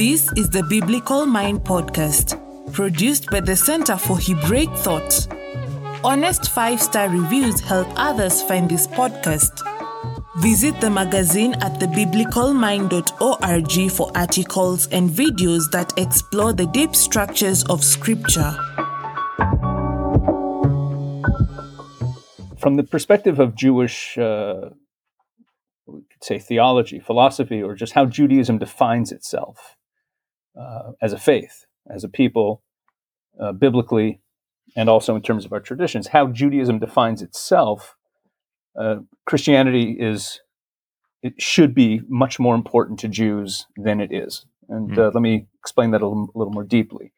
This is the Biblical Mind Podcast, produced by the Center for Hebraic Thought. Honest five star reviews help others find this podcast. Visit the magazine at thebiblicalmind.org for articles and videos that explore the deep structures of Scripture. From the perspective of Jewish, uh, we could say theology, philosophy, or just how Judaism defines itself uh, as a faith, as a people, uh, biblically, and also in terms of our traditions, how Judaism defines itself uh, Christianity is it should be much more important to Jews than it is, and uh, let me explain that a little, a little, more deeply.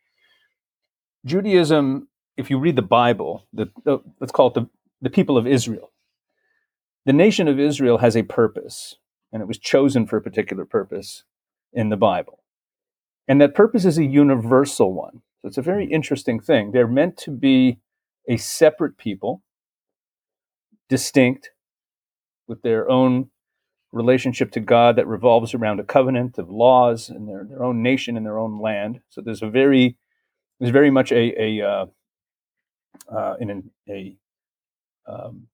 Judaism, if you read the Bible, the, the, let's call it the, the people of Israel. The nation of Israel has a purpose, and it was chosen for a particular purpose in the Bible. And that purpose is a universal one. So it's a very interesting thing. They're meant to be a separate people distinct with their own relationship to God that revolves around a covenant of laws and their, their own nation and their own land. So there's a very there's very much a a uh, uh, in an, a um,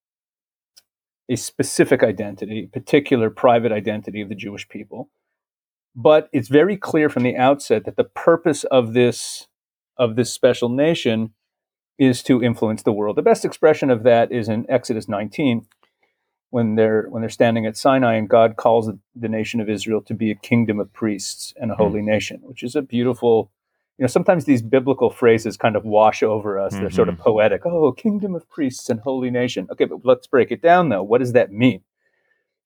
a specific identity, particular private identity of the Jewish people. But it's very clear from the outset that the purpose of this of this special nation is to influence the world. The best expression of that is in Exodus 19 when they're when they're standing at Sinai and God calls the nation of Israel to be a kingdom of priests and a hmm. holy mm. nation, which is a beautiful you know sometimes these biblical phrases kind of wash over us. Mm-hmm. They're sort of mm-hmm. poetic. Oh, kingdom of priests and holy nation. Okay, but let's break it down though. What does that mean?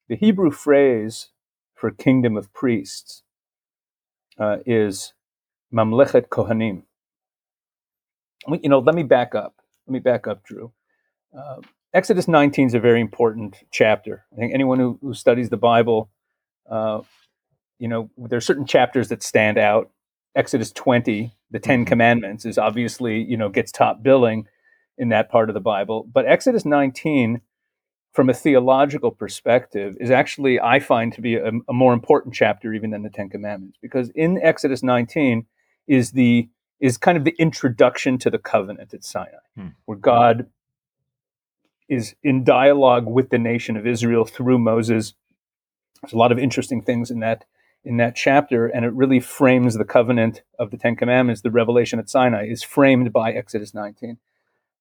The Hebrew phrase for kingdom of priests uh, is mamlechet kohanim you know, let me back up. Let me back up, Dru. Uh, Exodus 19 is a very important chapter. I think anyone who, who studies the Bible, uh, you know, there are certain chapters that stand out. Exodus 20, the 10 mm-hmm. Commandments, is obviously, you know, gets top billing in that part of the Bible. But Exodus 19, from a theological perspective, is actually, I find, to be a, a more important chapter even than the 10 Commandments. Because in Exodus 19 is the is kind of the introduction to the covenant at Sinai, hmm. where God is in dialogue with the nation of Israel through Moses. There's a lot of interesting things in that in that chapter, and it really frames the covenant of the Ten Commandments. The revelation at Sinai is framed by Exodus 19.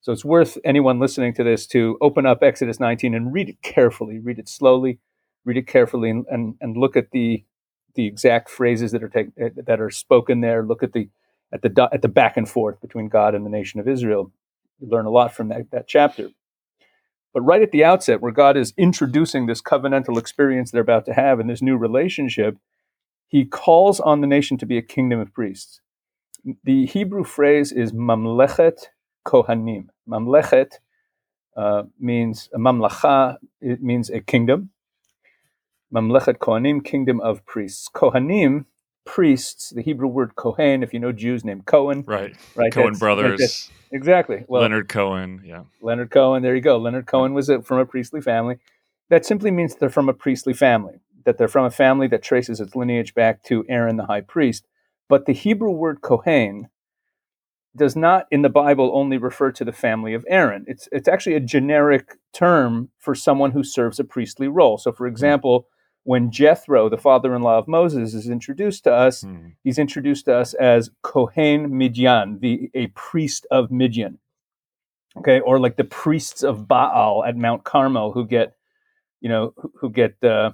So it's worth anyone listening to this to open up Exodus 19 and read it carefully, read it slowly, read it carefully, and, and, and look at the the exact phrases that are take, eh, that are spoken there. Look at the at the at the back and forth between God and the nation of Israel. You learn a lot from that, that chapter. But right at the outset, where God is introducing this covenantal experience they're about to have in this new relationship, he calls on the nation to be a kingdom of priests. The Hebrew phrase is mamlechet kohanim. Mamlechet uh, means a mamlacha, it means a kingdom. Mamlechet kohanim, kingdom of priests. Kohanim priests, the Hebrew word Kohen, if you know Jews named Cohen. Right. Right. Coen brothers. exactly. Well, Leonard Cohen. Yeah. Leonard Cohen. There you go. Leonard Cohen was a, from a priestly family. That simply means they're from a priestly family, that they're from a family that traces its lineage back to Aaron the high priest. But the Hebrew word Kohen does not in the Bible only refer to the family of Aaron. It's, it's actually a generic term for someone who serves a priestly role. So, for example, when Jethro, the father-in-law of Moses, is introduced to us, mm. he's introduced to us as Kohen Midian, the a priest of Midian. Okay, or like the priests of Baal at Mount Carmel who get, you know, who, who get uh,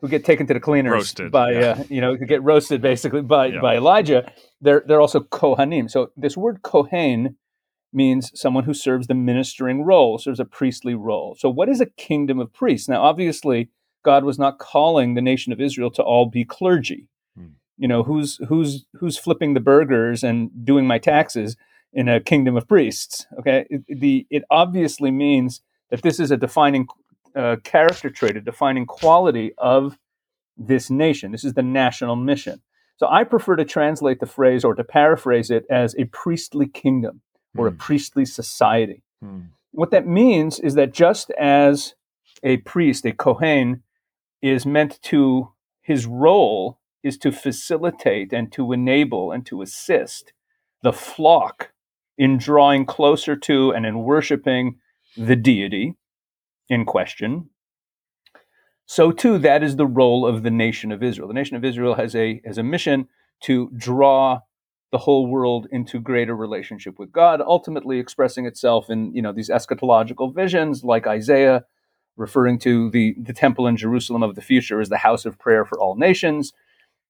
who get taken to the cleaners roasted, by yeah. uh, you know who get roasted basically by yeah. by Elijah. They're they're also Kohanim. So this word Kohen means someone who serves the ministering role, serves a priestly role. So what is a kingdom of priests? Now, obviously, God was not calling the nation of Israel to all be clergy. Hmm. You know, who's who's who's flipping the burgers and doing my taxes in a kingdom of priests? Okay, it, the it obviously means that this is a defining uh, character trait, a defining quality of this nation. This is the national mission. So I prefer to translate the phrase or to paraphrase it as a priestly kingdom or a hmm. priestly society. Hmm. What that means is that just as a priest, a Kohen, is meant to his role is to facilitate and to enable and to assist the flock in drawing closer to and in worshiping the deity in question. So too, that is the role of the nation of Israel. The nation of Israel has a has a mission to draw the whole world into greater relationship with God, ultimately expressing itself in you know these eschatological visions like Isaiah, referring to the, the temple in Jerusalem of the future as the house of prayer for all nations,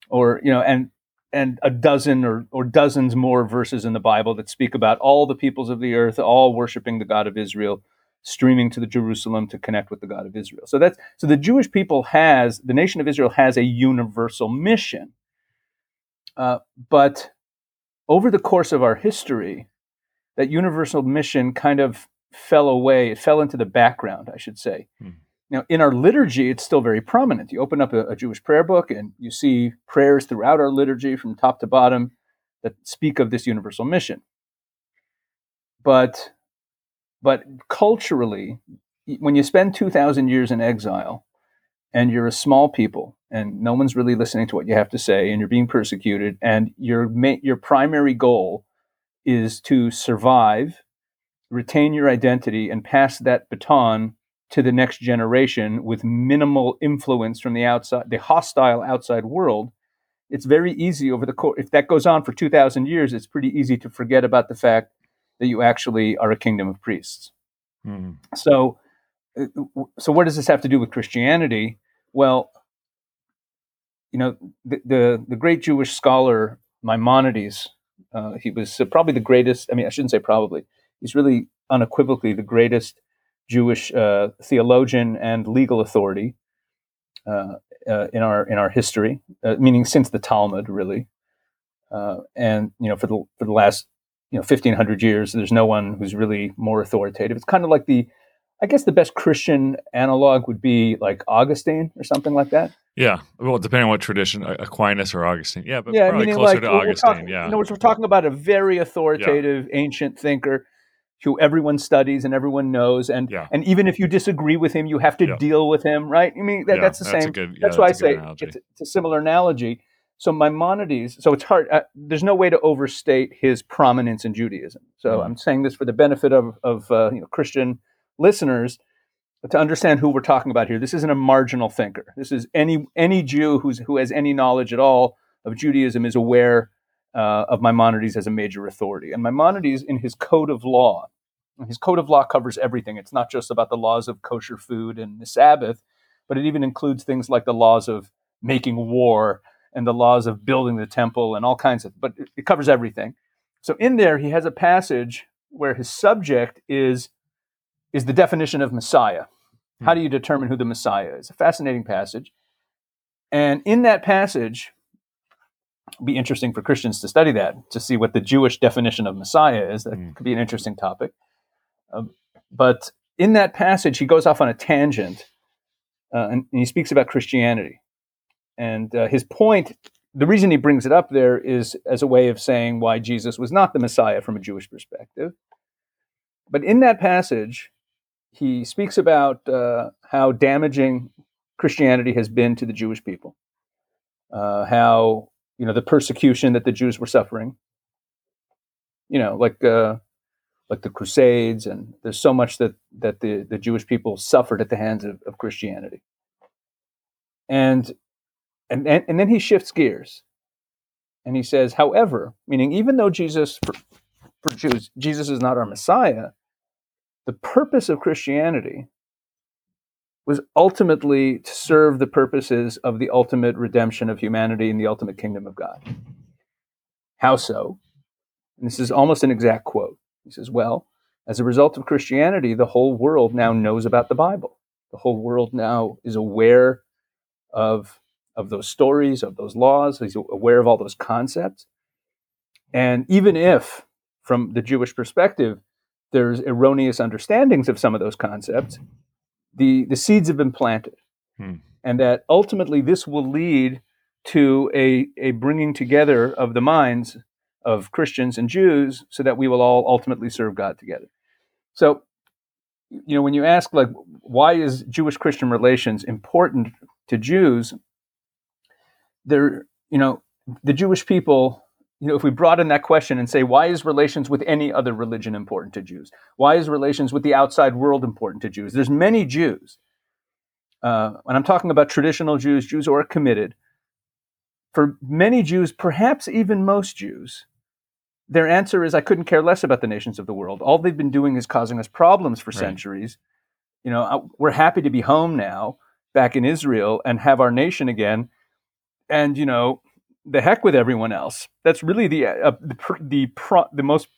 or you know, and and a dozen or, or dozens more verses in the Bible that speak about all the peoples of the earth, all worshiping the God of Israel, streaming to the Jerusalem to connect with the God of Israel. So that's so the Jewish people has the nation of Israel has a universal mission, uh, but over the course of our history, that universal mission kind of fell away. It fell into the background, I should say. Hmm. Now, in our liturgy, it's still very prominent. You open up a, a, Jewish prayer book and you see prayers throughout our liturgy from top to bottom that speak of this universal mission. But, but culturally, when you spend 2,000 years in exile and you're a small people and no one's really listening to what you have to say and you're being persecuted and your, your primary goal is to survive retain your identity and pass that baton to the next generation with minimal influence from the outside, the hostile outside world, it's very easy over the course, if that goes on for 2,000 years, it's pretty easy to forget about the fact that you actually are a kingdom of priests. Mm-hmm. So, uh, so what does this have to do with Christianity? Well, you know, the, the, the great Jewish scholar Maimonides, uh, he was probably the greatest, I mean, I shouldn't say probably, he's really unequivocally the greatest Jewish uh, theologian and legal authority uh, uh, in our in our history, uh, meaning since the Talmud, really. Uh, and you know, for the for the last you know fifteen hundred years, there's no one who's really more authoritative. It's kind of like the, I guess, the best Christian analog would be like Augustine or something like that. Yeah, well, depending on what tradition, Aquinas or Augustine. Yeah, but yeah, probably closer like, to Augustine. Talking, yeah, you know, we're talking about a very authoritative yeah. ancient thinker who everyone studies and everyone knows and yeah. and even if you disagree with him you have to yeah. deal with him right i mean that, that's the that's same good, that's why i say it's, it's, a similar analogy so maimonides so it's hard uh, there's no way to overstate his prominence in judaism so mm. i'm saying this for the benefit of, of uh, you know, christian listeners to understand who we're talking about here this isn't a marginal thinker this is any any jew who's who has any knowledge at all of judaism is aware uh, of Maimonides as a major authority. And Maimonides, in his code of law, his code of law covers everything. It's not just about the laws of kosher food and the Sabbath, but it even includes things like the laws of making war and the laws of building the temple and all kinds of, but it covers everything. So in there, he has a passage where his subject is, is the definition of Messiah. How do you determine who the Messiah is? A fascinating passage. And in that passage, be interesting for Christians to study that to see what the Jewish definition of Messiah is. That mm. could be an interesting topic. Um, but in that passage, he goes off on a tangent uh, and, and, he speaks about Christianity. And uh, his point, the reason he brings it up there is as a way of saying why Jesus was not the Messiah from a Jewish perspective. But in that passage, he speaks about uh, how damaging Christianity has been to the Jewish people, uh, how you know the persecution that the Jews were suffering. You know, like uh, like the Crusades, and there's so much that that the the Jewish people suffered at the hands of, of Christianity. And and and then he shifts gears, and he says, however, meaning even though Jesus for, for Jews, Jesus is not our Messiah, the purpose of Christianity was ultimately to serve the purposes of the ultimate redemption of humanity and the ultimate kingdom of God. How so? And this is almost an exact quote. He says, Well, as a result of Christianity, the whole world now knows about the Bible. The whole world now is aware of, of those stories, of those laws, he's aware of all those concepts. And even if, from the Jewish perspective, there's erroneous understandings of some of those concepts, the, the seeds have been planted. Hmm. And that ultimately this will lead to a, a bringing together of the minds of Christians and Jews so that we will all ultimately serve God together. So, you know, when you ask, like, why is Jewish Christian relations important to Jews? There, you know, the Jewish people, you know, if we broaden that question and say, why is relations with any other religion important to Jews? Why is relations with the outside world important to Jews? There's many Jews. Uh, and I'm talking about traditional Jews, Jews who are committed. For many Jews, perhaps even most Jews, their answer is, I couldn't care less about the nations of the world. All they've been doing is causing us problems for right. centuries. You know, we're happy to be home now, back in Israel, and have our nation again. And, you know, the heck with everyone else. That's really the uh, the the, pro, the, most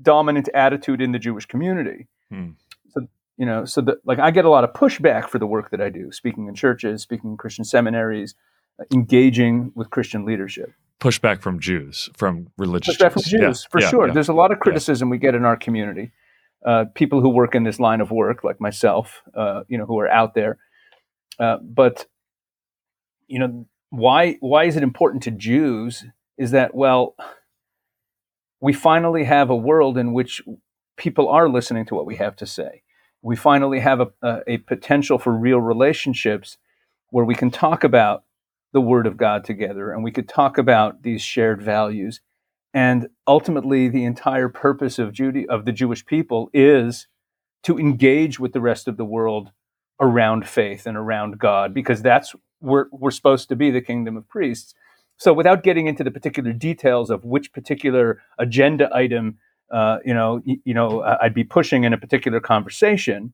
dominant attitude in the Jewish community. Hmm. So you know, so that like I get a lot of pushback for the work that I do, speaking in churches, speaking in Christian seminaries, uh, engaging with Christian leadership. Pushback from Jews, from religious pushback Jews. from Jews, yeah. for yeah, sure. Yeah. There's a lot of criticism we get in our community. Uh, people who work in this line of work, like myself, uh, you know, who are out there. Uh, but you know, why why is it important to Jews is that well we finally have a world in which people are listening to what we have to say. We finally have a, a, a potential for real relationships where we can talk about the Word of God together and we could talk about these shared values. And ultimately, the entire purpose of, Judy, of the Jewish people is to engage with the rest of the world around faith and around God, because that's we're, we're supposed to be the kingdom of priests. So without getting into the particular details of which particular agenda item, uh, you know, you, you know, I'd be pushing in a particular conversation,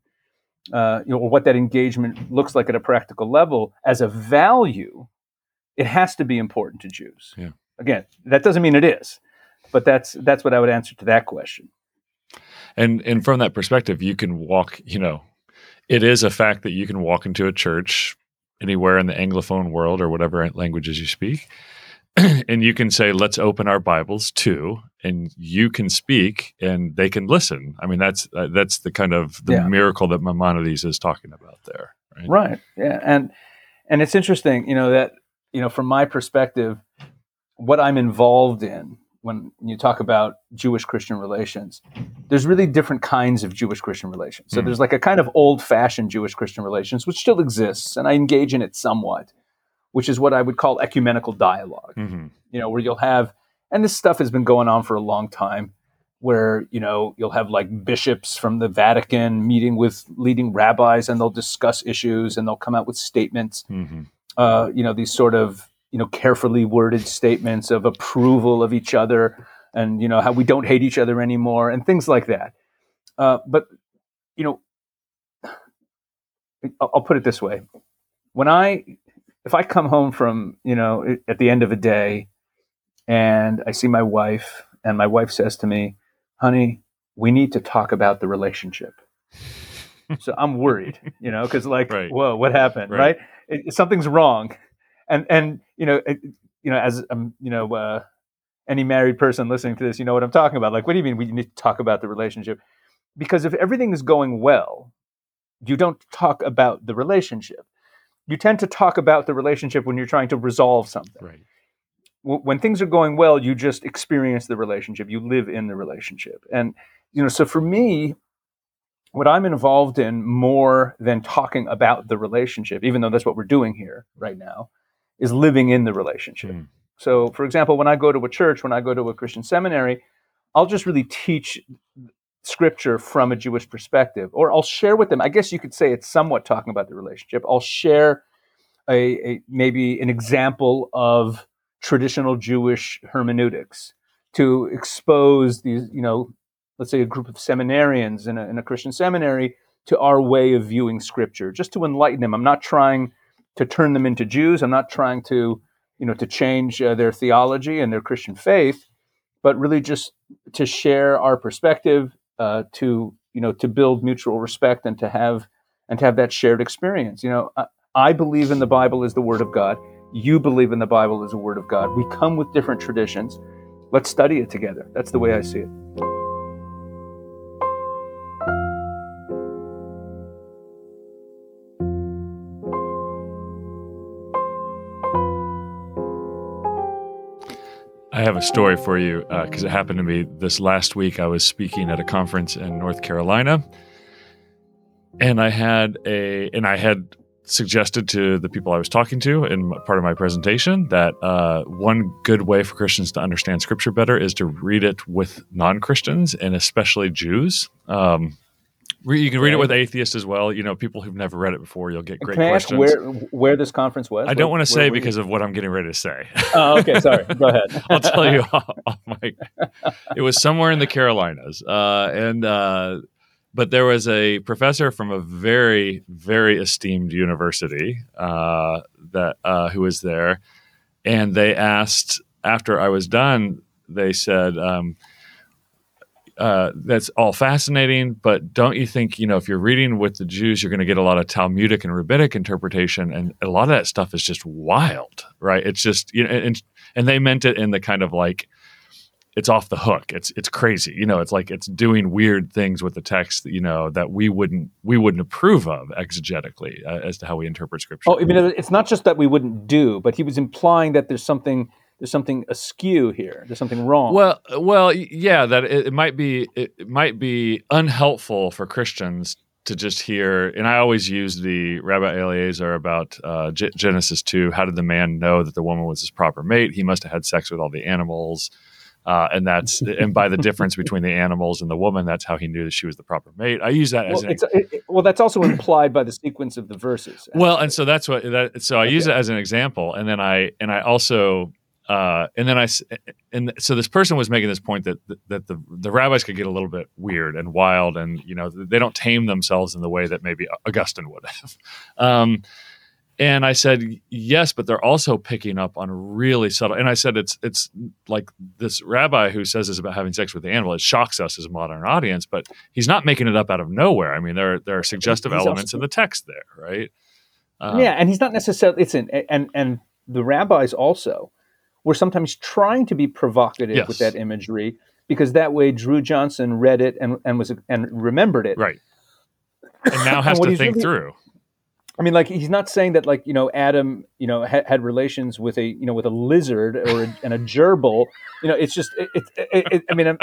uh, you know, or what that engagement looks like at a practical level as a value, it has to be important to Jews. Yeah. Again, that doesn't mean it is, but that's that's what I would answer to that question. And and from that perspective, you can walk. You know, it is a fact that you can walk into a church anywhere in the Anglophone world or whatever languages you speak. and you can say, let's open our Bibles too, and you can speak and they can listen. I mean, that's uh, that's the kind of the yeah. miracle that Maimonides is talking about there. Right? right. Yeah. And and it's interesting, you know, that you know, from my perspective, what I'm involved in when you talk about Jewish Christian relations, there's really different kinds of Jewish Christian relations. So mm there's like a kind of old fashioned Jewish Christian relations, which still exists, and I engage in it somewhat, which is what I would call ecumenical dialog mm-hmm. You know, where you'll have, and this stuff has been going on for a long time, where, you know, you'll have like bishops from the Vatican meeting with leading rabbis and they'll discuss issues and they'll come out with statements. Mm-hmm. Uh, you know, these sort of you know carefully worded statements of approval of each other and you know how we don't hate each other anymore and things like that. Uh, but you know I'll put it this way. When i if i come home from you know at the end of a day and i see my wife and my wife says to me honey we need to talk about the relationship. So i'm worried you know because like right. whoa what happened right, right? It, something's wrong. And and you know you know as um, you know uh, any married person listening to this you know what i'm talking about. Like what do you mean we need to talk about the relationship? Because if everything is going well you don't talk about the relationship. You tend to talk about the relationship when you're trying to resolve something. Right. When things are going well you just experience the relationship. You live in the relationship. And you know so for me what i'm involved in more than talking about the relationship even though that's what we're doing here right now is living in the relationship. Mm. So, for example, when I go to a church, when I go to a Christian seminary, I'll just really teach scripture from a Jewish perspective, or I'll share with them. I guess you could say it's somewhat talking about the relationship. I'll share a, a maybe an example of traditional Jewish hermeneutics to expose these, you know, let's say a group of seminarians in a, in a Christian seminary to our way of viewing scripture, just to enlighten them. I'm not trying to turn them into Jews. I'm not trying to, you know, to change uh, their theology and their Christian faith, but really just to share our perspective, uh, to you know, to build mutual respect and to have and to have that shared experience. You know, I, I believe in the Bible as the Word of God. You believe in the Bible as the Word of God. We come with different traditions. Let's study it together. That's the way I see it. Have a story for you because uh, it happened to me this last week. I was speaking at a conference in North Carolina, and I had a and I had suggested to the people I was talking to in part of my presentation that uh, one good way for Christians to understand Scripture better is to read it with non Christians and especially Jews. Um, you can read it with atheists as well. You know, people who've never read it before. You'll get great Can I questions. ask where where this conference was? I don't want to say you? because of what I'm getting ready to say. Oh, okay. Sorry. Go ahead. I'll tell you off mic. It was somewhere in the Carolinas, uh, and uh, but there was a professor from a very very esteemed university uh, that uh, who was there, and they asked after I was done. They said. Um, uh, that's all fascinating, but don't you think you know if you're reading with the Jews, you're going to get a lot of Talmudic and rabbinic interpretation, and a lot of that stuff is just wild, right? It's just you know, and and they meant it in the kind of like it's off the hook. It's it's crazy, you know. It's like it's doing weird things with the text, you know, that we wouldn't we wouldn't approve of exegetically uh, as to how we interpret scripture. Oh, I mean, it's not just that we wouldn't do, but he was implying that there's something there's something askew here. There's something wrong. Well, well, yeah, that it, it might be it, it might be unhelpful for Christians to just hear. And I always use the Rabbi Eliezer about uh, G- Genesis two. How did the man know that the woman was his proper mate? He must have had sex with all the animals. Uh, and that's and by the difference between the animals and the woman, that's how he knew that she was the proper mate. I use that as well, an it's, it, it- well, that's also implied by the sequence of the verses. well, and so that's what that. So I use it as an example, and then I and I also uh, and then I and so this person was making this point that that the the rabbis could get a little bit weird and wild, and you know they don't tame themselves in the way that maybe Augustine would have. Um, and I said yes, but they're also picking up on really subtle. And I said it's it's like this rabbi who says this about having sex with the animal. It shocks us as a modern audience, but he's not making it up out of nowhere. I mean, there there are suggestive He's elements also- in the text there, right? Um, yeah, and he's not necessarily. It's in and and the rabbis also were sometimes trying to be provocative Yes. with that imagery because that way Dru Johnson read it and and was and remembered it. right. And now has what to think really- through. I mean, like he's not saying that like you know Adam you know ha- had relations with a you know with a lizard or a, and a gerbil. You know, it's just it. it, it, I mean, I'm,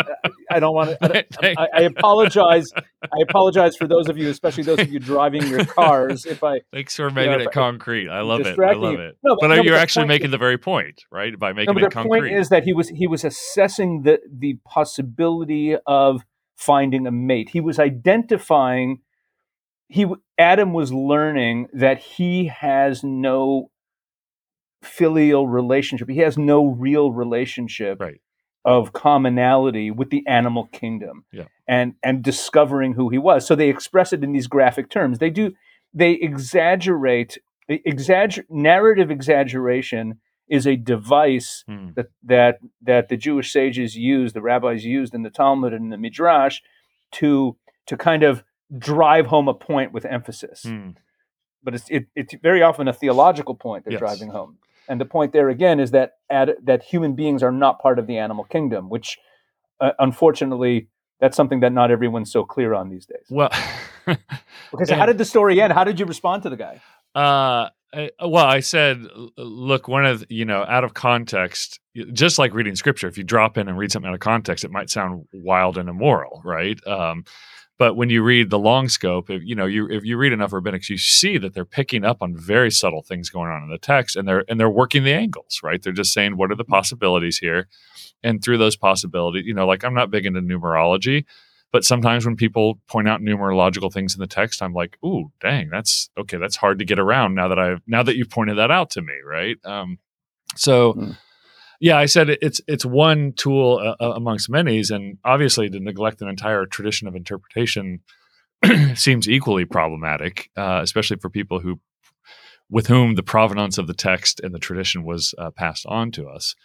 I don't want to. I, I, apologize. I apologize for those of you, especially those of you driving your cars. If I Thanks for making if it I- concrete. I love it. I love you. it. No, but no, you're the actually making is- the very point, right? By No, making but it the concrete. point is that he was he was assessing the the possibility of finding a mate. He was identifying. He Adam was learning that he has no filial relationship. He has no real relationship Right. of commonality with the animal kingdom. Yeah. And and discovering who he was. So they express it in these graphic terms. They do they exaggerate exagger narrative exaggeration is a device Hmm. that that that the Jewish sages used, the rabbis used in the Talmud and the Midrash to to kind of drive home a point with emphasis. Hmm. But it's it, it's very often a theological point they're Yes. driving home. And the point there again is that ad, that human beings are not part of the animal kingdom, which uh, unfortunately that's something that not everyone's so clear on these days. Well, Okay, so how did the story end? How did you respond to the guy? Uh, I, well, I said, look, one of the- you know, out of context, just like reading scripture, if you drop in and read something out of context, it might sound wild and immoral, right? Um, but when you read the long scope, if you know, you if you read enough rabbinics, you see that they're picking up on very subtle things going on in the text, and they're and they're working the angles, right? They're just saying, what are the possibilities here? And through those possibilities, you know, like I'm not big into numerology, but sometimes when people point out numerological things in the text, I'm like, "Ooh, dang, that's okay. That's hard to get around now that I've now that you've pointed that out to me, right?" Um, so, Hmm. Yeah, I said it's it's one tool uh, uh, amongst many, and obviously to neglect an entire tradition of interpretation seems equally problematic, uh, especially for people who with whom the provenance of the text and the tradition was uh, passed on to us.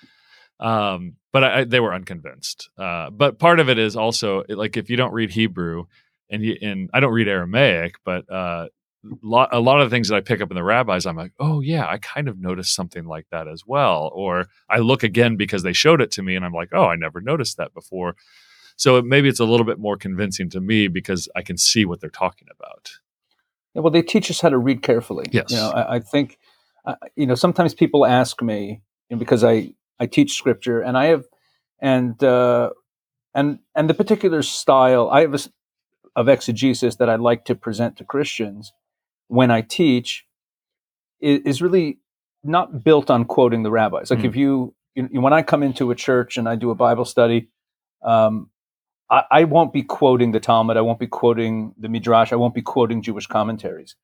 Um, but I, I, they were unconvinced. Uh, but part of it is also like if you don't read Hebrew and you, and I don't read Aramaic, but uh, lot, a lot of the things that I pick up in the rabbis, I'm like, oh yeah, I kind of noticed something like that as well. Or I look again because they showed it to me, and I'm like, oh, I never noticed that before. So maybe it's a little bit more convincing to me because I can see what they're talking about. Yeah, well, they teach us how to read carefully. Yes. You know, I, I think, uh, you know, sometimes people ask me you know, because I I teach scripture and I have, and uh, and and the particular style I have a of exegesis that I like to present to Christians when I teach is, is really not built on quoting the rabbis. Like Hmm. if you, you, when I come into a church and I do a Bible study, um, I, I won't be quoting the Talmud. I won't be quoting the Midrash. I won't be quoting Jewish commentaries,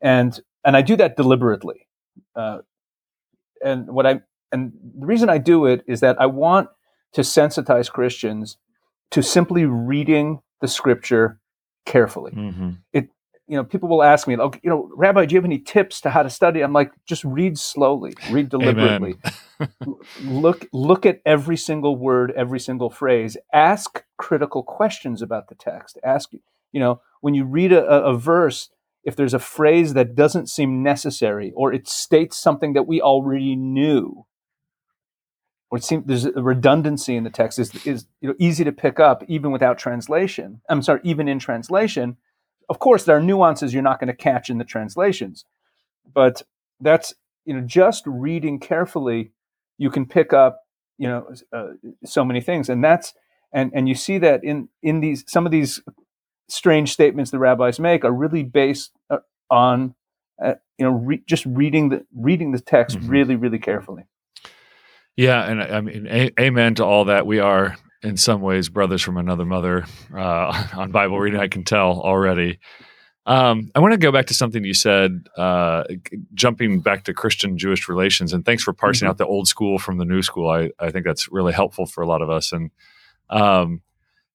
and and I do that deliberately. Uh, and what I and the reason I do it is that I want to sensitize Christians to simply reading the Scripture carefully hmm you know, people will ask me, like, you know, Rabbi, do you have any tips to how to study? I'm like, just read slowly, read deliberately. look look at every single word, every single phrase. Ask critical questions about the text. Ask, you know, when you read a, a a verse, if there's a phrase that doesn't seem necessary or it states something that we already knew, or it seems there's a redundancy in the text is is you know easy to pick up even without translation. I'm sorry, even in translation. Of course, there are nuances you're not going to catch in the translations, but that's you know just reading carefully, you can pick up you know uh, so many things, and that's and and you see that in in these some of these strange statements the rabbis make are really based uh, on uh, you know re- just reading the reading the text Mhm. really really carefully. Yeah, and I I mean, a- amen to all that. We are, in some ways, brothers from another mother uh, on Bible reading. I can tell already. Um, I want to go back to something you said, uh, jumping back to Christian Jewish relations, and thanks for parsing Mhm. out the old school from the new school. I, I think that's really helpful for a lot of us. And um,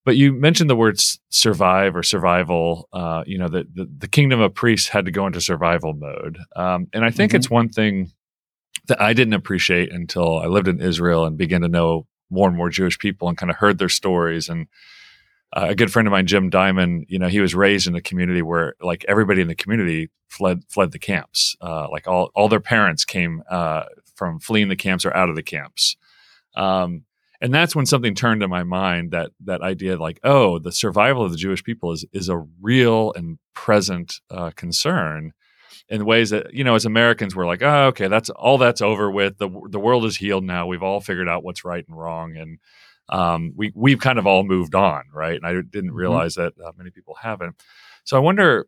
but you mentioned the words survive or survival. Uh, you know, the, the the kingdom of priests had to go into survival mode, um, and I think Mhm. it's one thing that I didn't appreciate until I lived in Israel and began to know more and more Jewish people and kind of heard their stories. And uh, a good friend of mine, Jim Diamond, you know, he was raised in a community where like everybody in the community fled fled the camps. Uh, like all all their parents came uh, from fleeing the camps or out of the camps. Um, and that's when something turned in my mind that that idea like oh the survival of the Jewish people is is a real and present uh, concern in ways that you know as Americans we're like oh okay that's all that's over with. The the world is healed now. We've all figured out what's right and wrong. And um, we we've kind of all moved on right? And I didn't Mhm. realize that uh, many people haven't. So I wonder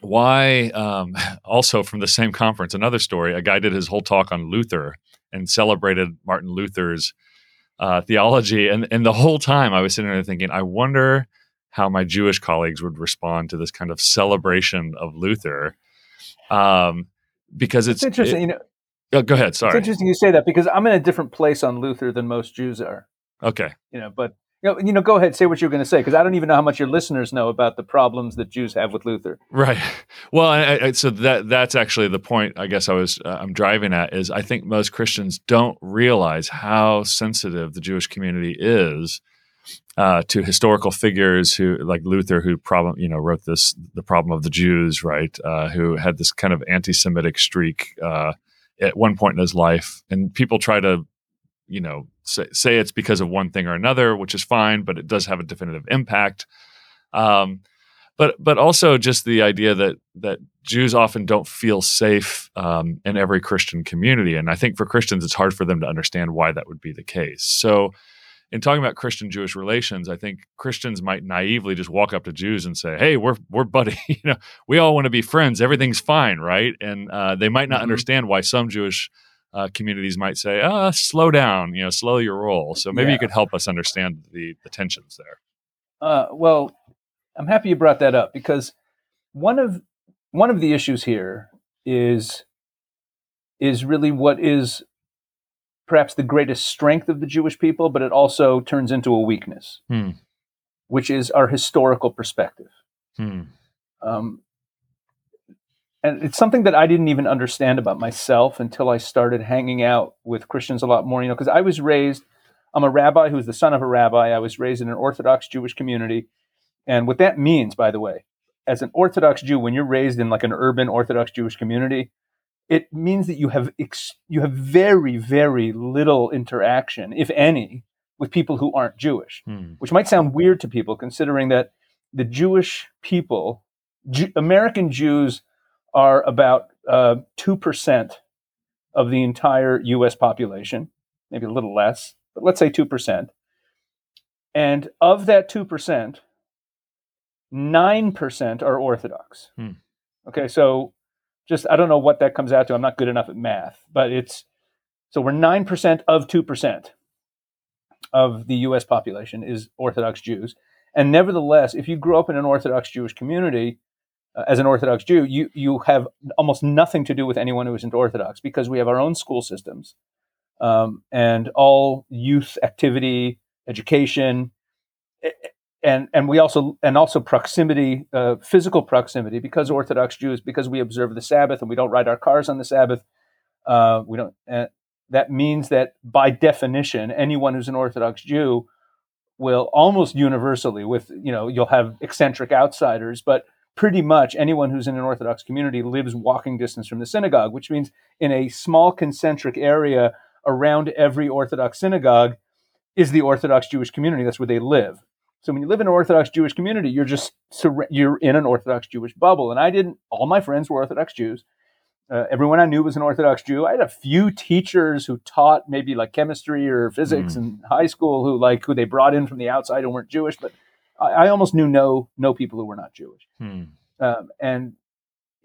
why um, also from the same conference another story a guy did his whole talk on Luther and celebrated Martin Luther's uh, theology. And and the whole time I was sitting there thinking I wonder how my Jewish colleagues would respond to this kind of celebration of Luther um, because It's, it's, interesting, it- you know. oh, go ahead. Sorry, It's interesting you say that because I'm in a different place on Luther than most Jews are. Okay. You know, but you know, you know go ahead, say what you're going to say because I don't even know how much your listeners know about the problems that Jews have with Luther. Right. Well, I, I, so that that's actually the point. I guess I was uh, I'm driving at is I think most Christians don't realize how sensitive the Jewish community is uh, to historical figures who like Luther, who problem you know wrote this the problem of the Jews, right? Uh, who had this kind of anti-Semitic streak uh, at one point in his life, and people try to you know say, say it's because of one thing or another, which is fine, but it does have a definitive impact. Um, but but also just the idea that that Jews often don't feel safe um, in every Christian community, and I think for Christians it's hard for them to understand why that would be the case. So, in talking about Christian Jewish relations, I think Christians might naively just walk up to Jews and say, "Hey, we're we're buddy, you know, we all want to be friends. Everything's fine, right?" And uh, they might not Mhm. understand why some Jewish uh, communities might say, "Ah, slow down, you know, slow your roll." So maybe Yeah. you could help us understand the the tensions there. Uh, well, I'm happy you brought that up because one of one of the issues here is is really what is perhaps the greatest strength of the Jewish people, but it also turns into a weakness, Hmm. which is our historical perspective. Hmm. Um, and it's something that I didn't even understand about myself until I started hanging out with Christians a lot more. You know, because I was raised, I'm a rabbi who's the son of a rabbi. I was raised in an Orthodox Jewish community, and what that means, by the way, as an Orthodox Jew, when you're raised in like an urban Orthodox Jewish community, it means that you have ex- you have very very little interaction, if any, with people who aren't Jewish Hmm. which might sound weird to people considering that the Jewish people, Ju- American Jews, are about uh, 2% of the entire US population, maybe a little less, but let's say 2%. And of that 2%, 9% are Orthodox. Hmm. Okay, so just I don't know what that comes out to. I'm not good enough at math, but it's so we're nine percent of two percent of the U.S. population is Orthodox Jews, and nevertheless, if you grew up in an Orthodox Jewish community uh, as an Orthodox Jew, you you have almost nothing to do with anyone who isn't Orthodox because we have our own school systems um, and all youth activity, education, and and we also and also proximity, uh, physical proximity, because Orthodox Jews, because we observe the Sabbath and we don't ride our cars on the Sabbath. Uh, we don't. Uh, that means that by definition, anyone who's an Orthodox Jew will almost universally, with you know, you'll have eccentric outsiders, but pretty much anyone who's in an Orthodox community lives walking distance from the synagogue, which means in a small concentric area around every Orthodox synagogue is the Orthodox Jewish community. That's where they live. So when you live in an Orthodox Jewish community, you're just you're in an Orthodox Jewish bubble. And I didn't. All my friends were Orthodox Jews. Uh, everyone I knew was an Orthodox Jew. I had a few teachers who taught maybe like chemistry or physics mm. in high school who like who they brought in from the outside and weren't Jewish, but I, I almost knew no no people who were not Jewish. Mm. Um, and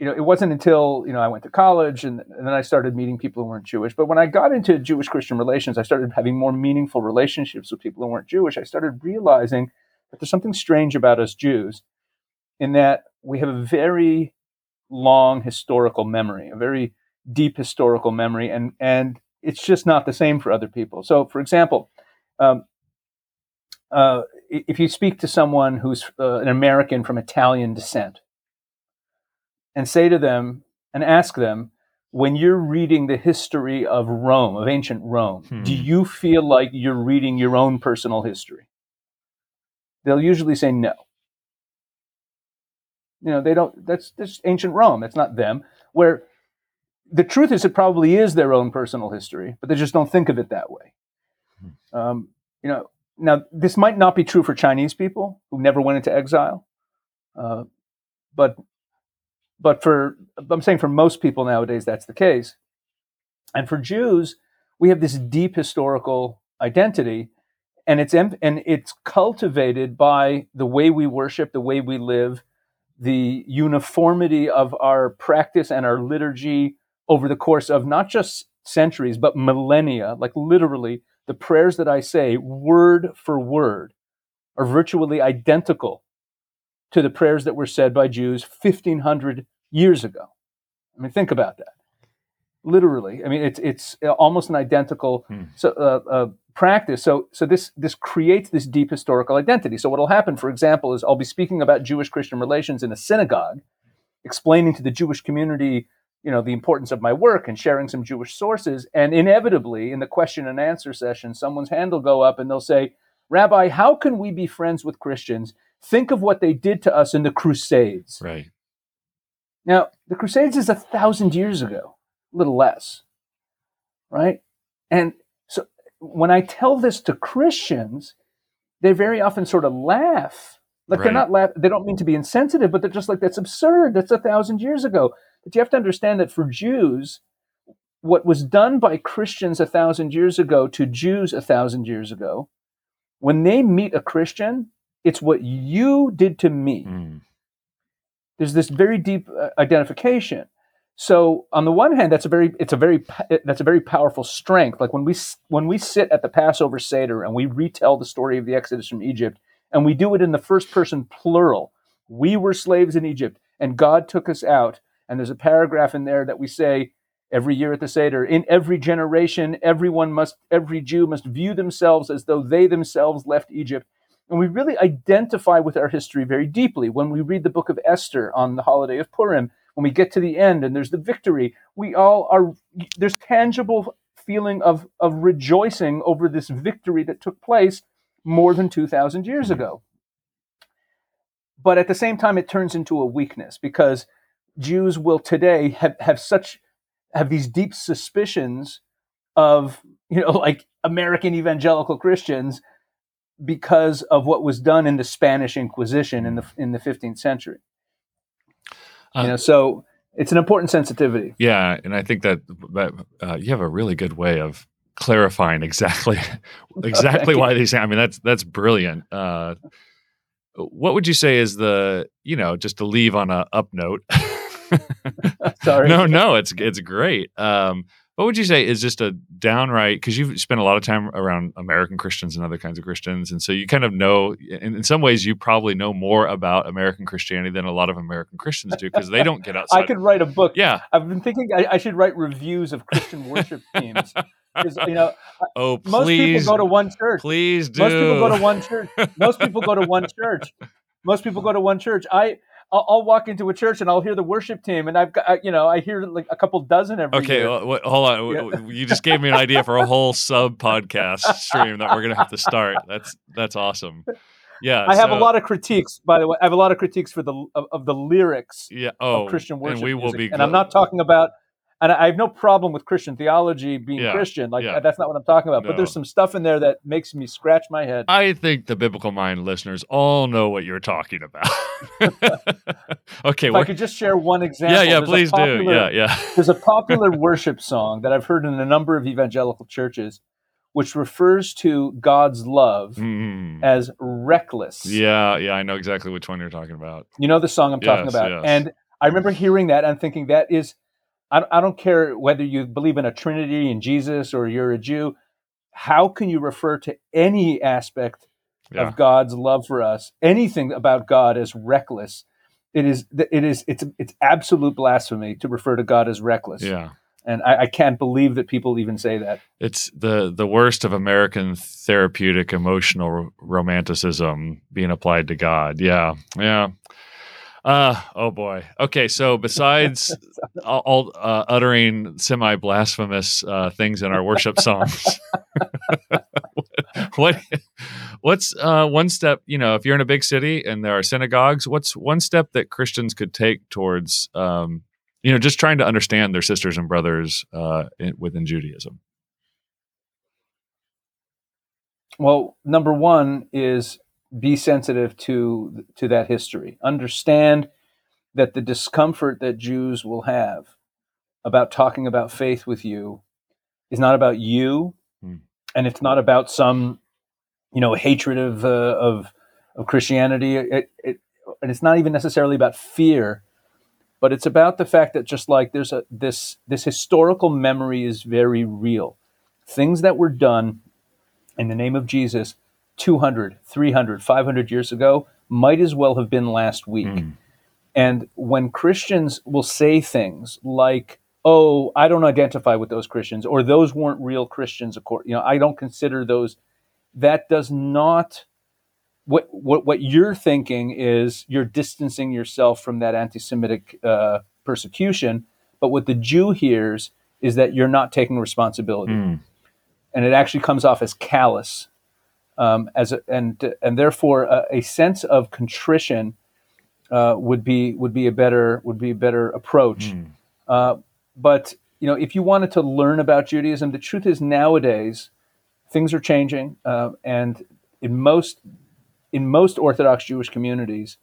you know, it wasn't until you know I went to college and, and, then I started meeting people who weren't Jewish. But when I got into Jewish Christian relations, I started having more meaningful relationships with people who weren't Jewish. I started realizing that there's something strange about us Jews, in that we have a very long historical memory, a very deep historical memory, and and it's just not the same for other people. So, for example, um, uh, if you speak to someone who's uh, an American from Italian descent and say to them and ask them, when you're reading the history of Rome, of ancient Rome, hmm. do you feel like you're reading your own personal history? They'll usually say no. You know, they don't, that's, that's ancient Rome. That's not them. Where the truth is, it probably is their own personal history, but they just don't think of it that way. Hmm. Um, you know, now this might not be true for Chinese people who never went into exile, uh, but but for I'm saying for most people nowadays that's the case. And for Jews, we have this deep historical identity and it's and it's cultivated by the way we worship, the way we live, the uniformity of our practice and our liturgy over the course of not just centuries but millennia, like literally the prayers that I say word for word are virtually identical to the prayers that were said by Jews 1500 years ago. I mean, think about that. Literally, I mean, it's it's almost an identical hmm. so, uh, uh, practice. So so this this creates this deep historical identity. So what will happen, for example, is I'll be speaking about Jewish Christian relations in a synagogue, explaining to the Jewish community, you know, the importance of my work and sharing some Jewish sources. And inevitably, in the question and answer session, someone's hand will go up and they'll say, "Rabbi, how can we be friends with Christians? Think of what they did to us in the Crusades." Right now, the Crusades is a thousand years ago, a little less, right? And so when I tell this to Christians, they very often sort of laugh. Like right. they're not laugh. They don't mean to be insensitive, but they're just like, that's absurd. That's a thousand years ago. But you have to understand that for Jews, what was done by Christians a thousand years ago to Jews a thousand years ago, when they meet a Christian, it's what you did to me. Mm. There's this very deep uh, identification. So on the one hand, that's a very it's a very that's a very powerful strength. Like when we when we sit at the Passover Seder and we retell the story of the Exodus from Egypt, and we do it in the first person plural. We were slaves in Egypt, and God took us out. And there's a paragraph in there that we say every year at the Seder. In every generation, everyone must every Jew must view themselves as though they themselves left Egypt and we really identify with our history very deeply. When we read the book of Esther on the holiday of Purim, when we get to the end and there's the victory, we all are, there's tangible feeling of, of rejoicing over this victory that took place more than 2,000 years ago. But at the same time, it turns into a weakness because Jews will today have, have such, have these deep suspicions of, you know, like American evangelical Christians because of what was done in the Spanish Inquisition in the in the 15th century. Uh, you know, so it's an important sensitivity. Yeah, and I think that that uh, you have a really good way of clarifying exactly exactly why these. I mean, that's that's brilliant. Uh, what would you say is the you know just to leave on a up note? Sorry. no, no, it's it's great. Um, what would you say is just a downright because you've spent a lot of time around American Christians and other kinds of Christians, and so you kind of know. In, in some ways, you probably know more about American Christianity than a lot of American Christians do because they don't get outside. I could write a book. yeah. I've been thinking I, I should write reviews of Christian worship teams. You know, Oh, most please, people go to one church. please do. Most people go to one church. Most people go to one church. Most people go to one church. I I'll, I'll walk into a church and I'll hear the worship team, and I've got you know I hear like a couple dozen every Okay, year. well, wait, hold on. Yeah. You just gave me an idea for a whole sub podcast stream that we're gonna have to start. That's that's awesome. Yeah, I have a lot of critiques, by the way. I have a lot of critiques for the of, of the lyrics yeah. Oh, of Christian worship and we will music. be. and I'm not talking about. And I have no problem with Christian theology being Yeah, Christian. Like yeah. that's not what I'm talking about. But there's some stuff in there that makes me scratch my head. I think the biblical mind listeners all know what you're talking about. okay, if I could just share one example. yeah, yeah, there's please do. Yeah, yeah. There's a popular worship song that I've heard in a number of evangelical churches, which refers to God's love Mm. as reckless. Yeah, yeah, I know exactly which one you're talking about. You know the song I'm talking about. yes. And I remember hearing that and thinking that is, I, I don't care whether you believe in a Trinity in Jesus or you're a Jew. How can you refer to any aspect Yeah. of God's love for us, anything about God as reckless? It is, it is, it's, it's absolute blasphemy to refer to God as reckless. Yeah. And I, I can't believe that people even say that. It's the the worst of American therapeutic emotional romanticism being applied to God. Yeah, yeah. Uh, oh boy. Okay, so besides all, uh, uttering semi blasphemous uh, things in our worship songs, what what's uh, one step? You know, if you're in a big city and there are synagogues, what's one step that Christians could take towards, um, you know, just trying to understand their sisters and brothers uh, in, within Judaism? Well, number one is be sensitive to to that history. Understand that the discomfort that Jews will have about talking about faith with you is not about you, Hmm. and it's not about some, you know, hatred of uh, of of Christianity. It, it, and it's not even necessarily about fear, but it's about the fact that just like there's a this this historical memory is very real. Things that were done in the name of Jesus 200, 300, 500 years ago might as well have been last week. Mm. And when Christians will say things like, "Oh, I don't identify with those Christians," or "Those weren't real Christians," according, you know, I don't consider those. That does not. What what what you're thinking is you're distancing yourself from that anti-Semitic uh, persecution, but what the Jew hears is that you're not taking responsibility Mm. and it actually comes off as callous, um, as a, and and therefore a, a sense of contrition uh, would be would be a better would be a better approach. Mm. Uh, but you know, if you wanted to learn about Judaism, the truth is nowadays things are changing, uh, and in most in most Orthodox Jewish communities,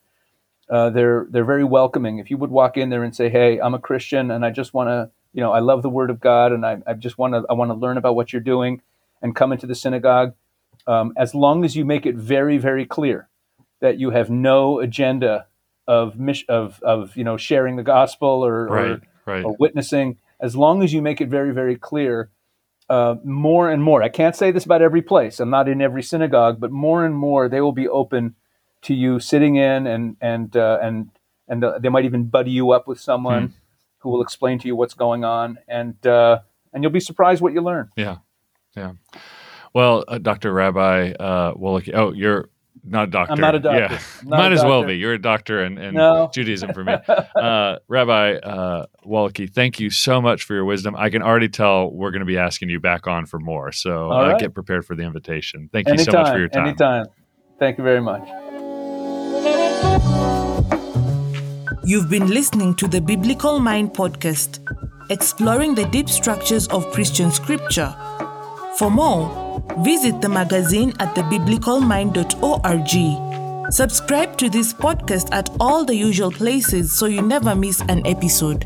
uh, they're they're very welcoming. If you would walk in there and say, "Hey, I'm a Christian, and I just want to, you know, I love the Word of God, and I, I just want to I want to learn about what you're doing," and come into the synagogue, um, as long as you make it very very clear that you have no agenda of mis- of of you know sharing the gospel or, or Right, right. or witnessing, as long as you make it very, very clear, uh, more and more. I can't say this about every place. I'm not in every synagogue, but more and more they will be open to you sitting in, and and uh, and and uh, they might even buddy you up with someone who will explain to you what's going on, and uh, and you'll be surprised what you learn. Yeah, yeah. Well, uh, Dr. Rabbi uh, Wolicki, oh, you're not a doctor. I'm not a doctor. Yeah, not might a as well be. You're a doctor in, in No. Judaism for me. uh, Rabbi uh, Wolicki, thank you so much for your wisdom. I can already tell we're going to be asking you back on for more. So uh, right. get prepared for the invitation. Thank you so much for your time. anytime. Thank you very much. You've been listening to the Biblical Mind podcast, exploring the deep structures of Christian scripture. For more, visit the magazine at thebiblicalmind.org. Subscribe to this podcast at all the usual places so you never miss an episode.